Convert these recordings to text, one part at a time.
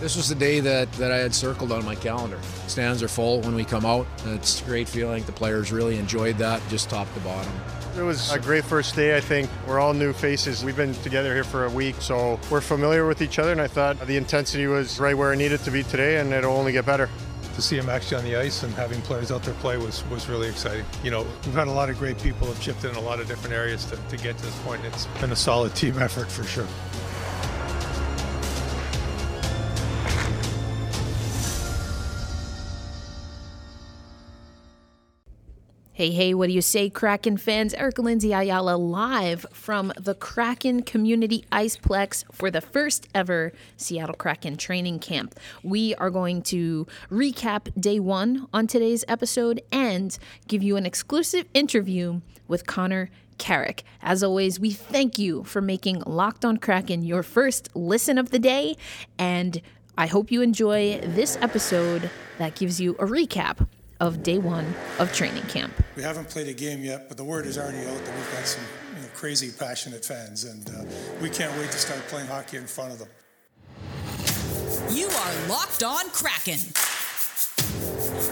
This was the day that, that I had circled on my calendar. Stands are full when we come out. It's a great feeling. The players really enjoyed that, just top to bottom. It was a great first day, I think. We're all new faces. We've been together here for a week, so we're familiar with each other, and I thought the intensity was right where it needed to be today, and it'll only get better. To see him actually on the ice and having players out there play was, was really exciting. You know, we've had a lot of great people have chipped in a lot of different areas to, to get to this point. It's been a solid team effort for sure. Hey, hey, what do you say, Kraken fans? Erica Lindsay Ayala live from the Kraken Community Iceplex for the first ever Seattle Kraken training camp. We are going to recap day one on today's episode and give you an exclusive interview with Connor Carrick. As always, we thank you for making Locked on Kraken your first listen of the day, and I hope you enjoy this episode that gives you a recap of day one of training camp. We haven't played a game yet, but the word is already out that we've got some you know, crazy, passionate fans, and uh, we can't wait to start playing hockey in front of them. You are Locked On Kraken.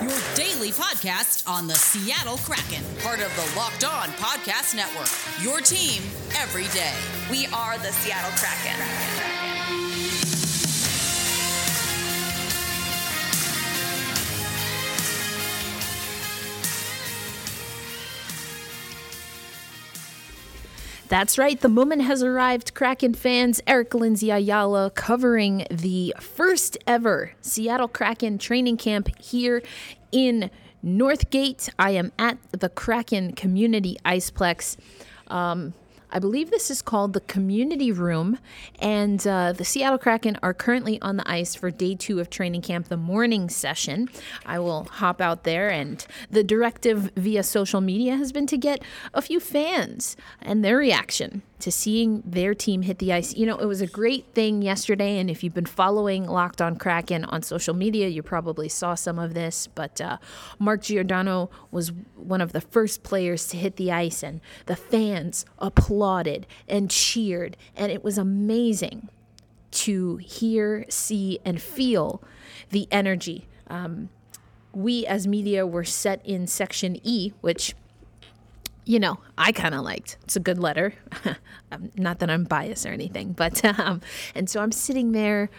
Your daily podcast on the Seattle Kraken, part of the Locked On Podcast Network. Your team every day. We are the Seattle Kraken. That's right, the moment has arrived, Kraken fans. Erica Lindsay Ayala covering the first ever Seattle Kraken training camp here in Northgate. I am at the Kraken Community Iceplex. Um, I believe this is called the Community Room, and uh, the Seattle Kraken are currently on the ice for day two of training camp, the morning session. I will hop out there, and the directive via social media has been to get a few fans and their reaction to seeing their team hit the ice. You know, it was a great thing yesterday, and if you've been following Locked on Kraken on social media, you probably saw some of this. But uh, Mark Giordano was one of the first players to hit the ice, and the fans applauded and cheered, and it was amazing to hear, see, and feel the energy. Um, we as media were set in section E, which you know, I kind of liked. It's a good letter. Not that I'm biased or anything, but um, and so I'm sitting there.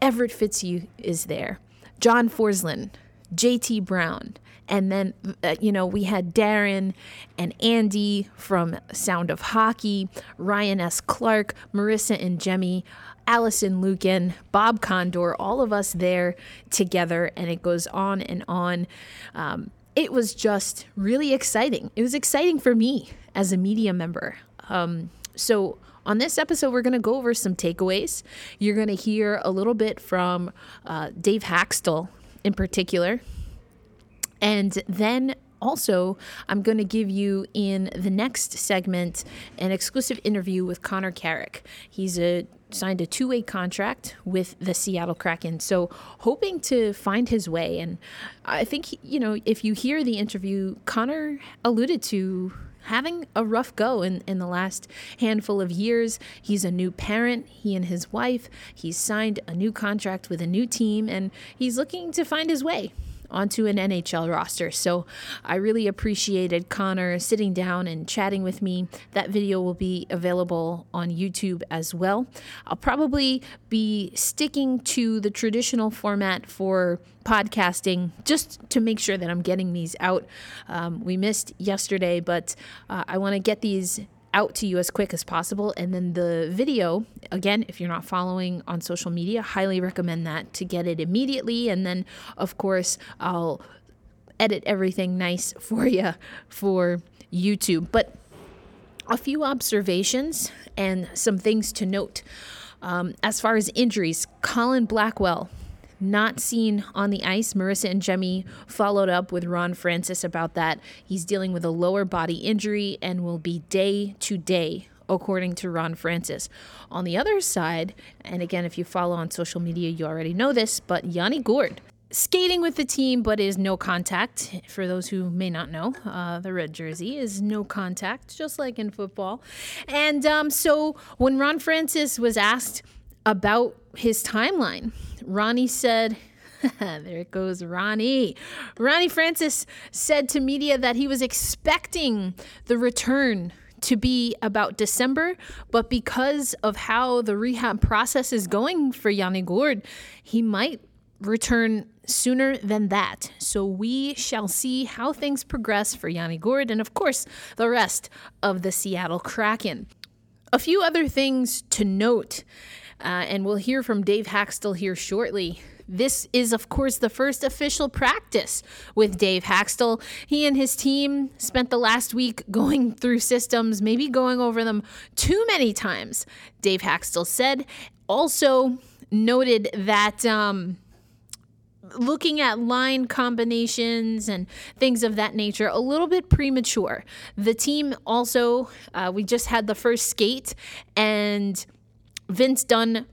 Everett Fitzhugh is there. John Forslund, J.T. Brown, and then uh, you know we had Darren and Andy from Sound of Hockey, Ryan S. Clark, Marissa and Jemmy. Alison Lukan, Bob Condor, all of us there together, and it goes on and on. Um, it was just really exciting. It was exciting for me as a media member. Um, so, on this episode, we're going to go over some takeaways. You're going to hear a little bit from uh, Dave Hakstol in particular. And then also, I'm going to give you in the next segment an exclusive interview with Connor Carrick. He's a signed a two-way contract with the Seattle Kraken. So hoping to find his way and I think you know if you hear the interview Connor alluded to having a rough go in, in the last handful of years. He's a new parent, he and his wife. He's signed a new contract with a new team and he's looking to find his way onto an NHL roster. So I really appreciated Connor sitting down and chatting with me. That video will be available on YouTube as well. I'll probably be sticking to the traditional format for podcasting just to make sure that I'm getting these out. Um, we missed yesterday, but uh, I want to get these out to you as quick as possible. And then the video, again, if you're not following on social media, highly recommend that to get it immediately. And then, of course, I'll edit everything nice for you for YouTube. But a few observations and some things to note. Um, as far as injuries, Colin Blackwell not seen on the ice. Marisa Ingemi followed up with Ron Francis about that. He's dealing with a lower body injury and will be day to day according to Ron Francis. On the other side, and again, if you follow on social media, you already know this, but Yanni Gourde skating with the team, but is no contact. For those who may not know, uh, the red jersey is no contact, just like in football. And um, so when Ron Francis was asked about his timeline. Ronnie said, there it goes, Ronnie. Ronnie Francis said to media that he was expecting the return to be about December, but because of how the rehab process is going for Yanni Gourde, he might return sooner than that. So we shall see how things progress for Yanni Gourde and, of course, the rest of the Seattle Kraken. A few other things to note, uh, and we'll hear from Dave Hakstol here shortly. This is, of course, the first official practice with Dave Hakstol. He and his team spent the last week going through systems, maybe going over them too many times, Dave Hakstol said. Also, noted that. Um, looking at line combinations and things of that nature a little bit premature. The team also, uh, we just had the first skate, and Vince Dunn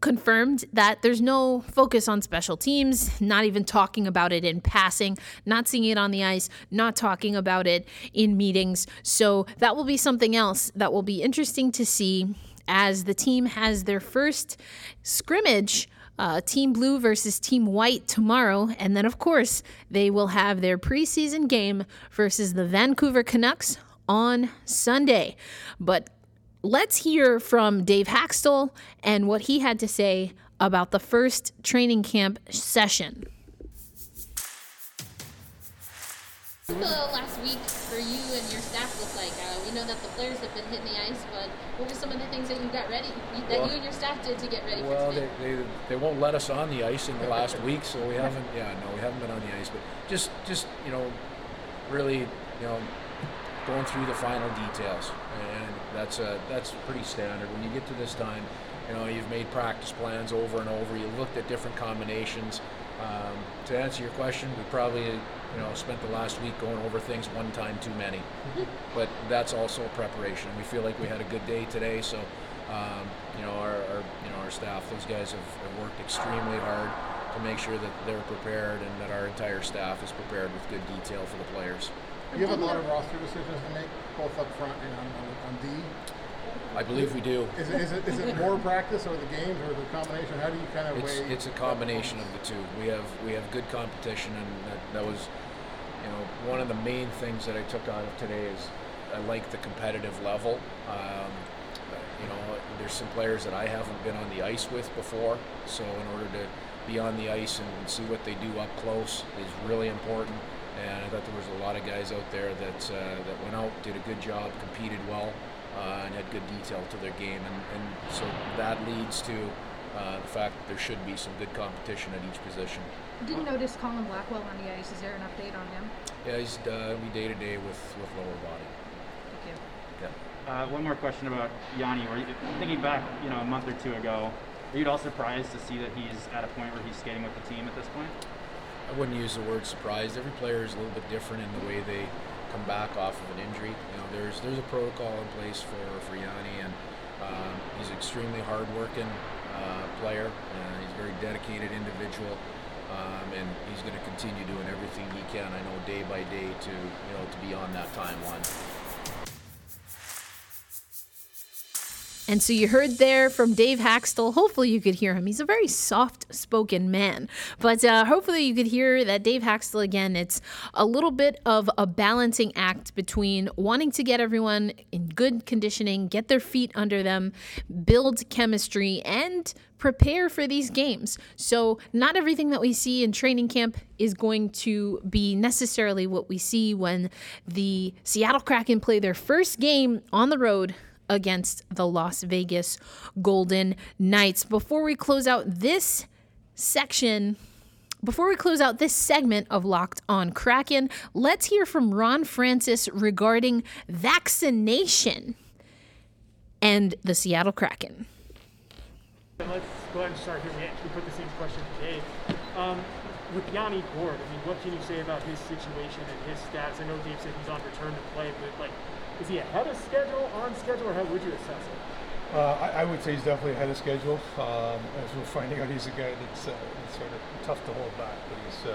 confirmed that there's no focus on special teams, not even talking about it in passing, not seeing it on the ice, not talking about it in meetings. So that will be something else that will be interesting to see as the team has their first scrimmage. Uh, team Blue versus Team White tomorrow. And then, of course, they will have their preseason game versus the Vancouver Canucks on Sunday. But let's hear from Dave Hakstol and what he had to say about the first training camp session. What the last week for you and your staff look like? Uh, we know that the players have been hitting the ice, but what were some of the things that you got ready, that Well- you and your staff did to get ready Well, for they, today? they, they won't let us on the ice in the last week, so we haven't. Yeah, no, we haven't been on the ice, but just just you know, really you know, going through the final details, and that's uh, that's pretty standard. When you get to this time, you know, you've made practice plans over and over. You looked at different combinations. Um, to answer your question, we probably you know spent the last week going over things one time too many, but that's also preparation. We feel like we had a good day today, so um, you know our, our you know our staff, those guys have, have worked extremely hard to make sure that they're prepared and that our entire staff is prepared with good detail for the players. You have a lot of roster decisions to make, both up front and on, on, on D. I believe we do. Is it, is it, is it more practice or the games or the combination? How do you kind of It's weigh? it's a combination of the two. We have we have good competition, and that, that was, you know, one of the main things that I took out of today is I like the competitive level. Um, you know, there's some players that I haven't been on the ice with before, so in order to be on the ice and, and see what they do up close is really important. And I thought there was a lot of guys out there that uh, that went out, did a good job, competed well, uh, and had good detail to their game, and, and so that leads to uh, the fact that there should be some good competition at each position. Didn't notice Colin Blackwell on the ice. Is there an update on him? Yeah, he's uh, we day to day with with lower body. Thank you. Yeah. Uh, one more question about Yanni. Were you, thinking back, you know, a month or two ago, are you at all surprised to see that he's at a point where he's skating with the team at this point? I wouldn't use the word surprised. Every player is a little bit different in the way they come back off of an injury. You know, there's there's a protocol in place for for Yanni, and um, he's an extremely hardworking uh, player. Uh, he's a very dedicated individual, um, and he's going to continue doing everything he can. I know day by day to you know to be on that timeline. And so you heard there from Dave Hakstol. Hopefully, you could hear him. He's a very soft spoken man. But uh, hopefully, you could hear that Dave Hakstol again. It's a little bit of a balancing act between wanting to get everyone in good conditioning, get their feet under them, build chemistry, and prepare for these games. So, not everything that we see in training camp is going to be necessarily what we see when the Seattle Kraken play their first game on the road against the Las Vegas Golden Knights. Before we close out this section, before we close out this segment of Locked on Kraken, let's hear from Ron Francis regarding vaccination and the Seattle Kraken. Let's go ahead and start here. We actually put the same question to Dave. Um, with Yanni Gourde, I mean, what can you say about his situation and his stats? I know Dave said he's on return to play, but like, is he ahead of schedule, on schedule, or how would you assess it? Uh, I, I would say he's definitely ahead of schedule. Um, as we're finding out, he's a guy that's, uh, that's sort of tough to hold back, but he's uh,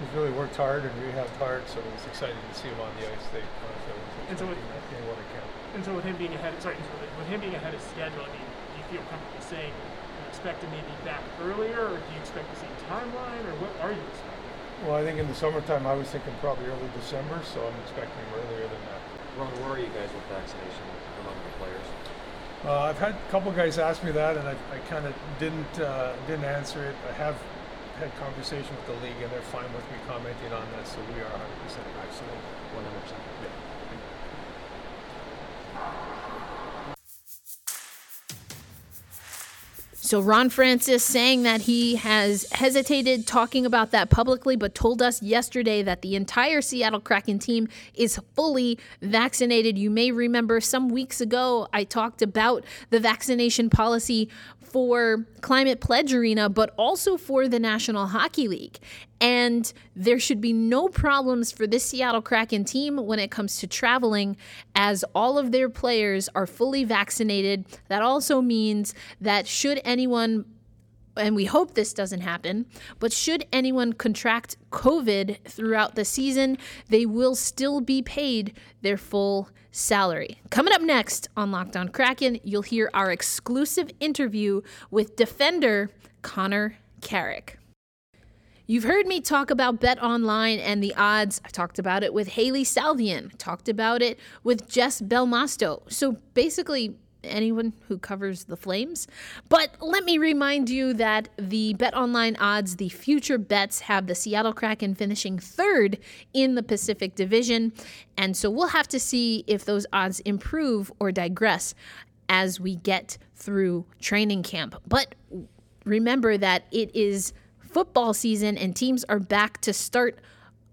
he's really worked hard and rehabbed hard, so it's exciting to see him on the ice. They, so And so with- anyone can. And so with him being ahead, sorry, with with him being ahead of schedule, I mean, do you feel comfortable saying you expect him maybe back earlier, or do you expect the same timeline, or what are you expecting? Well, I think in the summertime, I was thinking probably early December, so I'm expecting him earlier than that. Ron, where are you guys with vaccination among the players? Uh, I've had a couple guys ask me that, and I, I kind of didn't uh, didn't answer it. I have had conversation with the league, and they're fine with me commenting on that. So we are 100% vaccinated. 100%. Yeah. So Ron Francis saying that he has hesitated talking about that publicly, but told us yesterday that the entire Seattle Kraken team is fully vaccinated. You may remember some weeks ago I talked about the vaccination policy for Climate Pledge Arena, but also for the National Hockey League. And there should be no problems for this Seattle Kraken team when it comes to traveling, as all of their players are fully vaccinated. That also means that should anyone and we hope this doesn't happen, but should anyone contract COVID throughout the season, they will still be paid their full salary. Coming up next on Locked On Kraken, you'll hear our exclusive interview with defender Connor Carrick. You've heard me talk about Bet Online and the odds. I talked about it with Haley Salvian, talked about it with Jess Belmosto. So basically, anyone who covers the Flames. But let me remind you that the Bet Online odds, the future bets, have the Seattle Kraken finishing third in the Pacific Division. And so we'll have to see if those odds improve or digress as we get through training camp. But remember that it is football season and teams are back to start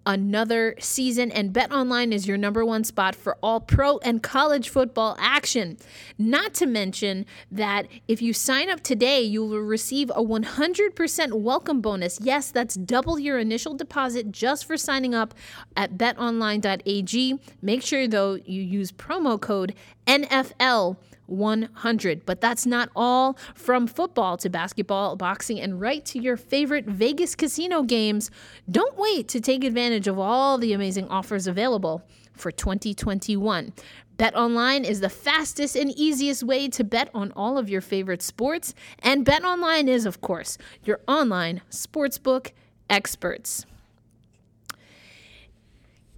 another season and bet online is your number one spot for all pro and college football action. Not to mention that if you sign up today you will receive a 100% welcome bonus. Yes that's double your initial deposit just for signing up at betonline.ag make sure though you use promo code nfl 100. But that's not all from football to basketball, boxing, and right to your favorite Vegas casino games. Don't wait to take advantage of all the amazing offers available for 2021. Bet online is the fastest and easiest way to bet on all of your favorite sports, and Bet online is, of course, your online sportsbook experts.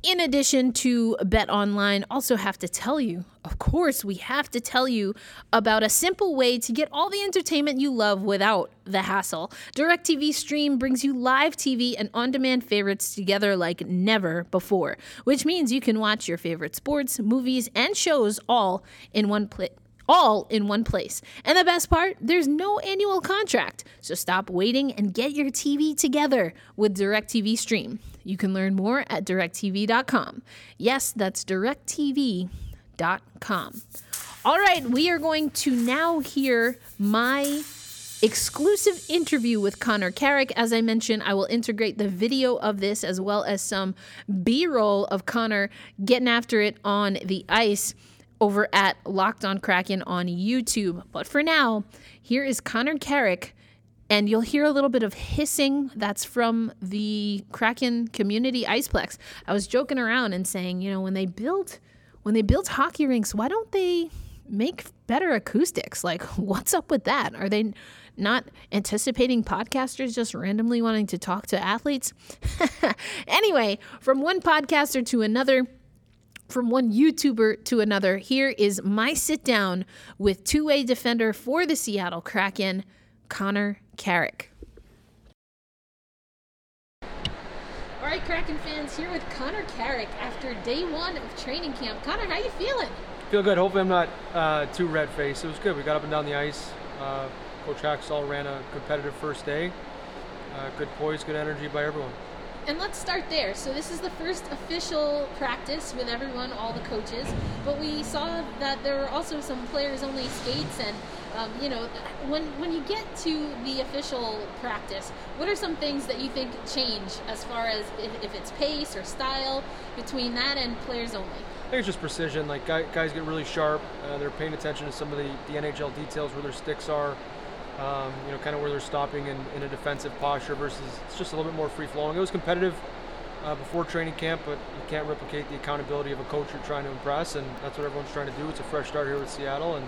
In addition to Bet Online, also have to tell you, of course, we have to tell you about a simple way to get all the entertainment you love without the hassle. DirecTV Stream brings you live TV and on demand favorites together like never before, which means you can watch your favorite sports, movies, and shows all in one place all in one place. And the best part, there's no annual contract. So stop waiting and get your TV together with DirecTV Stream. You can learn more at directv.com. Yes, that's directv.com. All right, we are going to now hear my exclusive interview with Connor Carrick. As I mentioned, I will integrate the video of this as well as some B roll of Connor getting after it on the ice over at Locked On Kraken on YouTube. But for now, here is Connor Carrick, and you'll hear a little bit of hissing. That's from the Kraken Community Iceplex. I was joking around and saying, you know, when they built when they built hockey rinks, why don't they make better acoustics? Like, what's up with that? Are they not anticipating podcasters just randomly wanting to talk to athletes? anyway, from one podcaster to another from one YouTuber to another, here is my sit down with two way defender for the Seattle Kraken, Connor Carrick. All right, Kraken fans, here with Connor Carrick after day one of training camp. Connor, how you feeling? Feel good. Hopefully, I'm not uh, too red faced. It was good. We got up and down the ice. Uh, Coach Hakstol ran a competitive first day. Uh, good poise, good energy by everyone and let's start there. So this is the first official practice with everyone, all the coaches. But we saw that there were also some players-only skates, and um, you know, when when you get to the official practice, what are some things that you think change as far as if, if it's pace or style between that and players only? I think it's just precision. Like guys get really sharp. Uh, they're paying attention to some of the, the NHL details where their sticks are um, you know, kind of where they're stopping in, in, a defensive posture versus it's just a little bit more free flowing. It was competitive uh, before training camp, but you can't replicate the accountability of a coach you're trying to impress, and that's what everyone's trying to do. It's a fresh start here with Seattle, and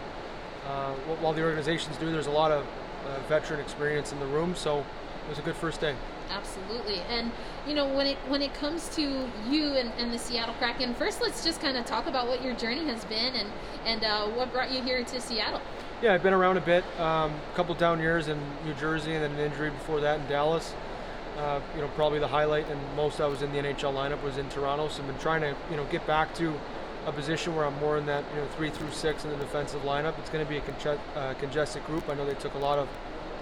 uh, while the organizations do, there's a lot of uh, veteran experience in the room. So it was a good first day. Absolutely. And you know, when it when it comes to you and, and the Seattle Kraken, first let's just kind of talk about what your journey has been and and uh, what brought you here to Seattle. Yeah, I've been around a bit. Um, a couple down years in New Jersey, and then an injury before that in Dallas. Uh, you know, probably the highlight and most I was in the NHL lineup was in Toronto. So I've been trying to you know get back to a position where I'm more in that you know three through six in the defensive lineup. It's going to be a conge- uh, congested group. I know they took a lot of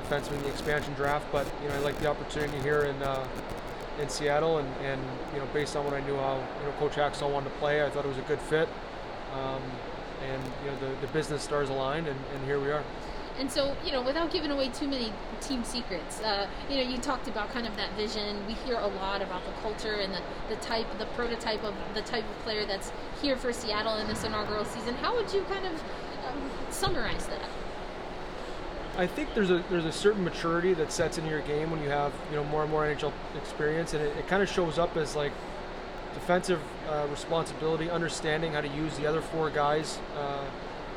defensemen in the expansion draft, but you know I like the opportunity here in uh, in Seattle, and, and you know based on what I knew how you know Coach Hakstol wanted to play, I thought it was a good fit. Um, and you know the, the business stars aligned, and, and here we are. And so, you know, without giving away too many team secrets, uh, you know, you talked about kind of that vision. We hear a lot about the culture and the, the type, the prototype of the type of player that's here for Seattle in this inaugural season. How would you kind of um, summarize that? I think there's a there's a certain maturity that sets into your game when you have you know more and more NHL experience, and it, it kind of shows up as like defensive uh, responsibility, understanding how to use the other four guys uh,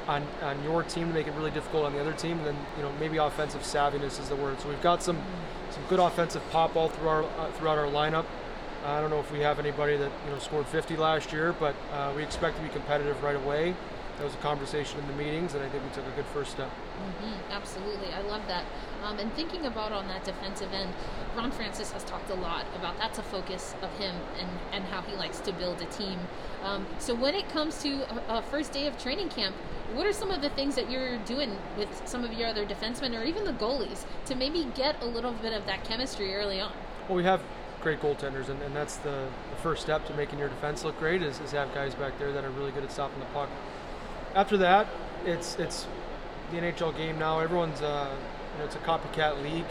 on on your team to make it really difficult on the other team, and then you know maybe offensive savviness is the word. So we've got some some good offensive pop all through our uh, throughout our lineup. I don't know if we have anybody that you know scored 50 last year, but uh, we expect to be competitive right away. That was a conversation in the meetings, and I think we took a good first step. Mm-hmm, absolutely, I love that. Um, and thinking about on that defensive end, Ron Francis has talked a lot about that's a focus of him and, and how he likes to build a team. Um, so when it comes to a, a first day of training camp, what are some of the things that you're doing with some of your other defensemen or even the goalies to maybe get a little bit of that chemistry early on? Well, we have great goaltenders, and, and that's the, the first step to making your defense look great is, is have guys back there that are really good at stopping the puck. After that, it's it's the NHL game now. Everyone's uh, you know it's a copycat league.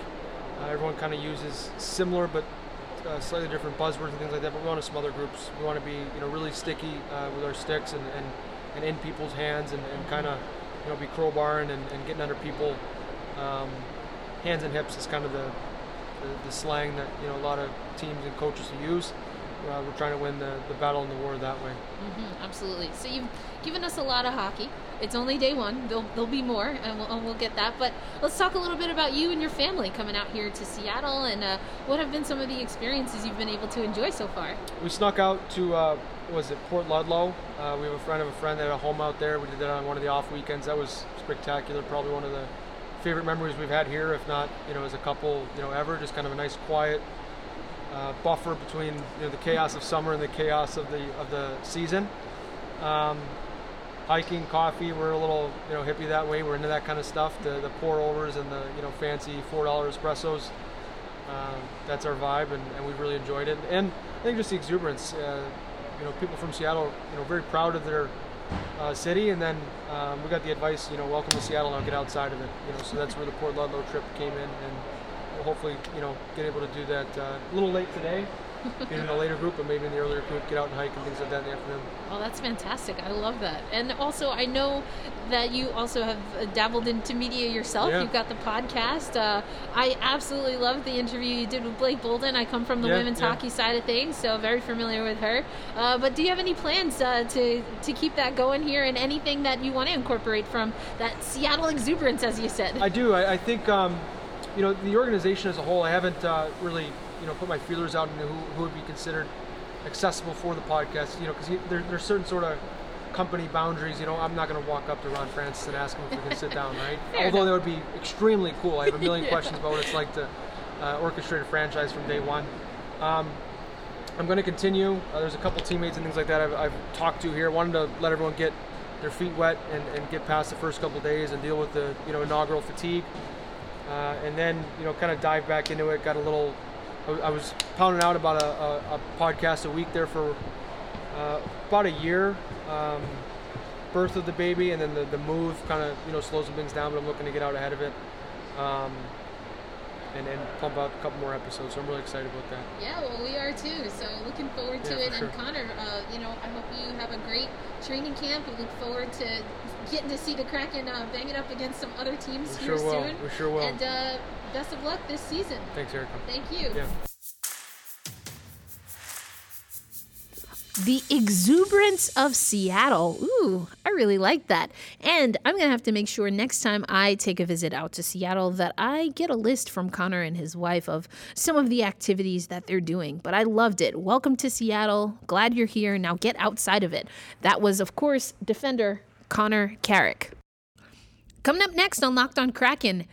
Uh, everyone kind of uses similar but uh, slightly different buzzwords and things like that. But we want to some other groups. We want to be you know really sticky uh, with our sticks and, and, and in people's hands and, and kind of you know be crowbarring and, and getting under people. Um, hands and hips is kind of the, the, the slang that you know a lot of teams and coaches use. Uh, we're trying to win the, the battle and the war that way. Mm-hmm, absolutely. So you've given us a lot of hockey. It's only day one. There'll, there'll be more, and we'll, and we'll, get that. But let's talk a little bit about you and your family coming out here to Seattle, and uh, what have been some of the experiences you've been able to enjoy so far. We snuck out to uh, was it Port Ludlow? Uh, we have a friend of a friend that had a home out there. We did that on one of the off weekends. That was spectacular. Probably one of the favorite memories we've had here, if not you know as a couple you know ever. Just kind of a nice quiet uh, buffer between you know, the chaos of summer and the chaos of the of the season. Um, hiking, coffee, we're a little you know hippie that way. We're into that kind of stuff. The the pour overs and the you know fancy four dollar espressos. Um, that's our vibe, and, and we've really enjoyed it. And I think just the exuberance. Uh, you know, people from Seattle, you know, very proud of their uh, city, and then um, we got the advice, you know, welcome to Seattle, now get outside of it. You know, so that's where the Port Ludlow trip came in, and hopefully, you know, get able to do that uh, a little late today, get in a later group, but maybe in the earlier group, get out and hike and things like that in the afternoon. Oh, that's fantastic! I love that. And also, I know that you also have uh, dabbled into media yourself. Yeah. You've got the podcast. Uh, I absolutely loved the interview you did with Blake Bolden. I come from the Yeah, women's yeah. hockey side of things, so very familiar with her. Uh, but do you have any plans uh, to to keep that going here, and anything that you want to incorporate from that Seattle exuberance, as you said? I do. I, I think, um, you know, the organization as a whole, I haven't uh, really, you know, put my feelers out into who, who would be considered accessible for the podcast, you know, because there, there's certain sort of company boundaries. You know, I'm not going to walk up to Ron Francis and ask him if we can sit down, right? Fair Although enough. that would be extremely cool. I have a million Yeah. questions about what it's like to uh, orchestrate a franchise from day one. Um, I'm going to continue. Uh, there's a couple teammates and things like that I've, I've talked to here. Wanted to let everyone get their feet wet and, and get past the first couple days and deal with the you know inaugural fatigue, uh, and then you know kind of dive back into it. Got a little. I was pounding out about a, a, a podcast a week there for uh, about a year. Um, birth of the baby and then the, the move kind of you know slows things down, but I'm looking to get out ahead of it. Um, and, and pump out a couple more episodes. So I'm really excited about that. Yeah, well, we are too. So looking forward to Yeah, it. for And sure. Connor, uh, you know, I hope you have a great training camp. We look forward to getting to see the Kraken uh, bang it up against some other teams We here sure will. soon. We sure will. And uh, best of luck this season. Thanks, Erica. Thank you. Yeah. The exuberance of Seattle. Ooh, I really like that. And I'm going to have to make sure next time I take a visit out to Seattle that I get a list from Connor and his wife of some of the activities that they're doing. But I loved it. Welcome to Seattle. Glad you're here. Now get outside of it. That was, of course, defender Connor Carrick. Coming up next on Locked on Kraken,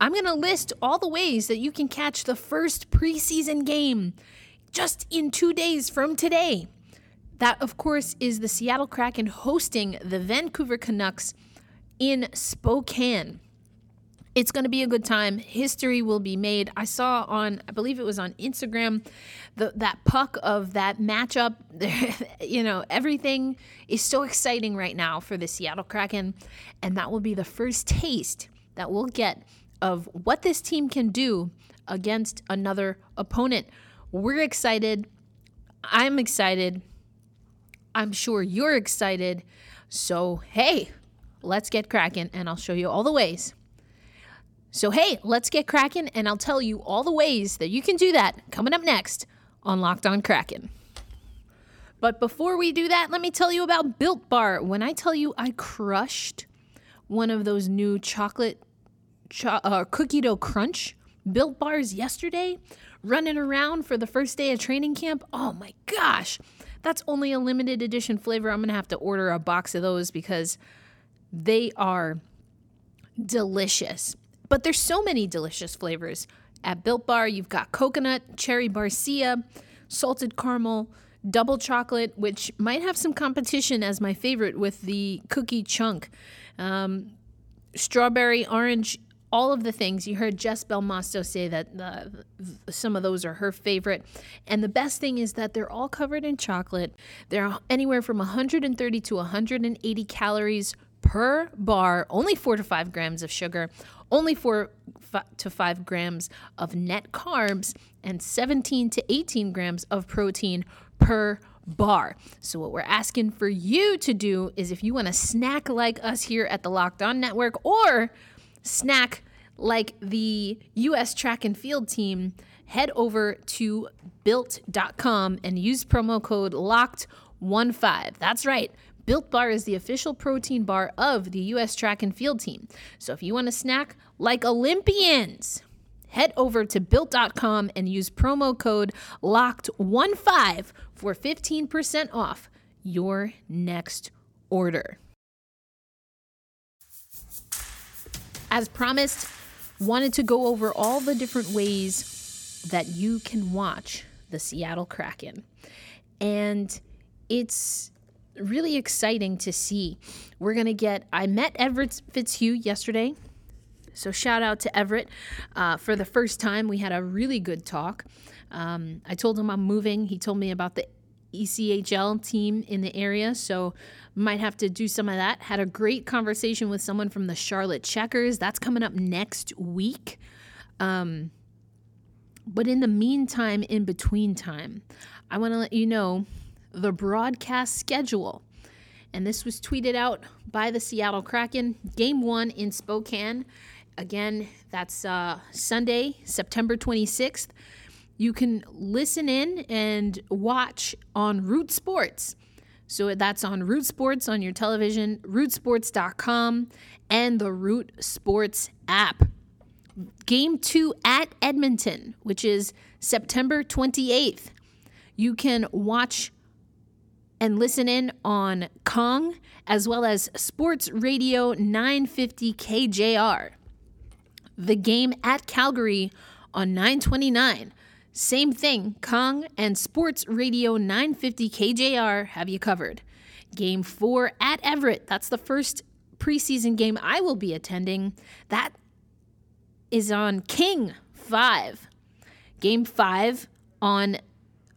I'm going to list all the ways that you can catch the first preseason game just in two days from today. That, of course, is the Seattle Kraken hosting the Vancouver Canucks in Spokane. It's going to be a good time. History will be made. I saw on, I believe it was on Instagram, the, that puck of that matchup. you know, everything is so exciting right now for the Seattle Kraken. And that will be the first taste that we'll get of what this team can do against another opponent. We're excited. I'm excited. I'm sure you're excited. So, hey, let's get cracking and I'll show you all the ways. So, hey, let's get cracking and I'll tell you all the ways that you can do that coming up next on Locked On Kraken. But before we do that, let me tell you about Built Bar. When I tell you I crushed one of those new chocolate cho- uh, cookie dough crunch Built Bars yesterday, running around for the first day of training camp, oh my gosh that's only a limited edition flavor. I'm going to have to order a box of those because they are delicious. But there's so many delicious flavors. At Built Bar, you've got coconut, cherry barcia, salted caramel, double chocolate, which might have some competition as my favorite with the cookie chunk. Um, strawberry, orange, all of the things. You heard Jess Belmosto say that uh, some of those are her favorite. And the best thing is that they're all covered in chocolate. They're anywhere from 130 to 180 calories per bar, only four to five grams of sugar, only four to five grams of net carbs, and 17 to 18 grams of protein per bar. So, what we're asking for you to do is if you want to snack like us here at the Locked On Network or snack like the US track and field team, head over to built.com and use promo code LOCKED15. That's right. Built Bar is the official protein bar of the US track and field team. So if you want to snack like Olympians, head over to built.com and use promo code LOCKED15 for 15% off your next order. As promised, wanted to go over all the different ways that you can watch the Seattle Kraken. And it's really exciting to see. We're going to get, I met Everett Fitzhugh yesterday. So shout out to Everett. Uh, for the first time, we had a really good talk. Um, I told him I'm moving. He told me about the ECHL team in the area. So might have to do some of that. Had a great conversation with someone from the Charlotte Checkers. That's coming up next week. Um, but in the meantime, in between time, I want to let you know the broadcast schedule. And this was tweeted out by the Seattle Kraken. Game one in Spokane. Again, that's uh, Sunday, September 26th. You can listen in and watch on Root Sports. So that's on Root Sports on your television, rootsports.com, and the Root Sports app. Game two at Edmonton, which is September 28th. You can watch and listen in on Kong as well as Sports Radio 950 KJR. The game at Calgary on 929 same thing, Kong and Sports Radio 950 KJR have you covered. Game four at Everett, that's the first preseason game I will be attending. That is on King 5. Game 5 on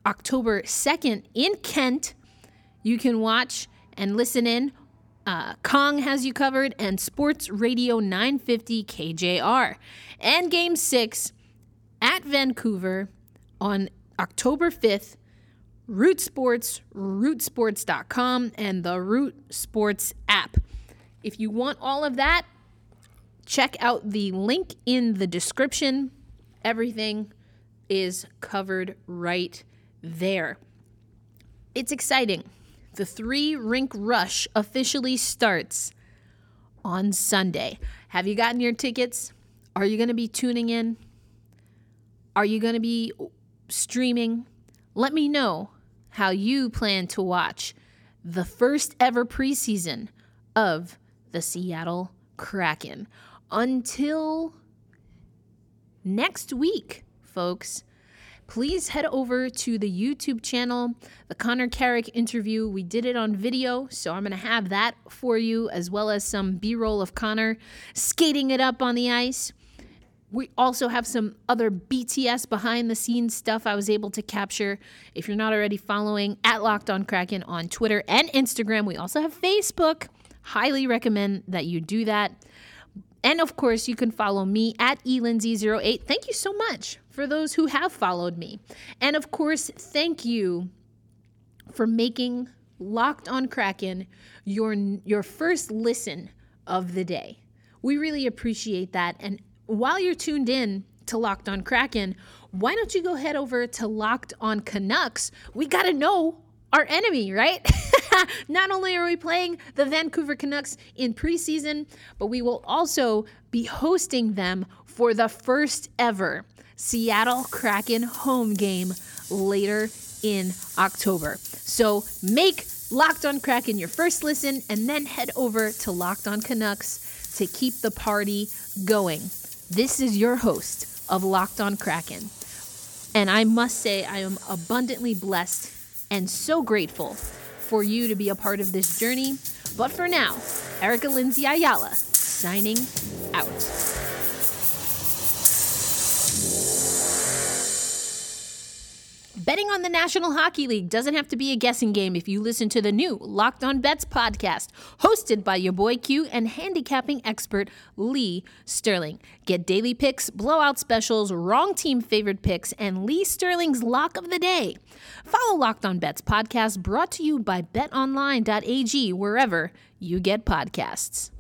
October 2nd in Kent. You can watch and listen in. Uh, Kong has you covered, and Sports Radio 950 KJR. And Game 6 at Vancouver on October 5th, Root Sports, rootsports.com, and the Root Sports app. If you want all of that, check out the link in the description. Everything is covered right there. It's exciting. The three rink rush officially starts on Sunday. Have you gotten your tickets? Are you going to be tuning in? Are you going to be streaming? Let me know how you plan to watch the first ever preseason of the Seattle Kraken. Until next week, folks, please head over to the YouTube channel, the Connor Carrick interview. We did it on video, so I'm going to have that for you, as well as some B roll of Connor skating it up on the ice. We also have some other BTS behind the scenes stuff I was able to capture. If you're not already following at Locked On Kraken on Twitter and Instagram, we also have Facebook. Highly recommend that you do that. And of course, you can follow me at elindsay08. Thank you so much for those who have followed me. And of course, thank you for making Locked on Kraken your your first listen of the day. We really appreciate that. And while you're tuned in to Locked on Kraken, why don't you go head over to Locked on Canucks? We got to know our enemy, right? Not only are we playing the Vancouver Canucks in preseason, but we will also be hosting them for the first ever Seattle Kraken home game later in October. So make Locked on Kraken your first listen and then head over to Locked on Canucks to keep the party going. This is your host of Locked on Kraken. And I must say, I am abundantly blessed and so grateful for you to be a part of this journey. But for now, Erica Lindsay Ayala signing out. Betting on the National Hockey League doesn't have to be a guessing game if you listen to the new Locked On Bets podcast, hosted by your boy Q and handicapping expert Lee Sterling. Get daily picks, blowout specials, wrong team favored picks, and Lee Sterling's lock of the day. Follow Locked On Bets podcast brought to you by betonline.ag wherever you get podcasts.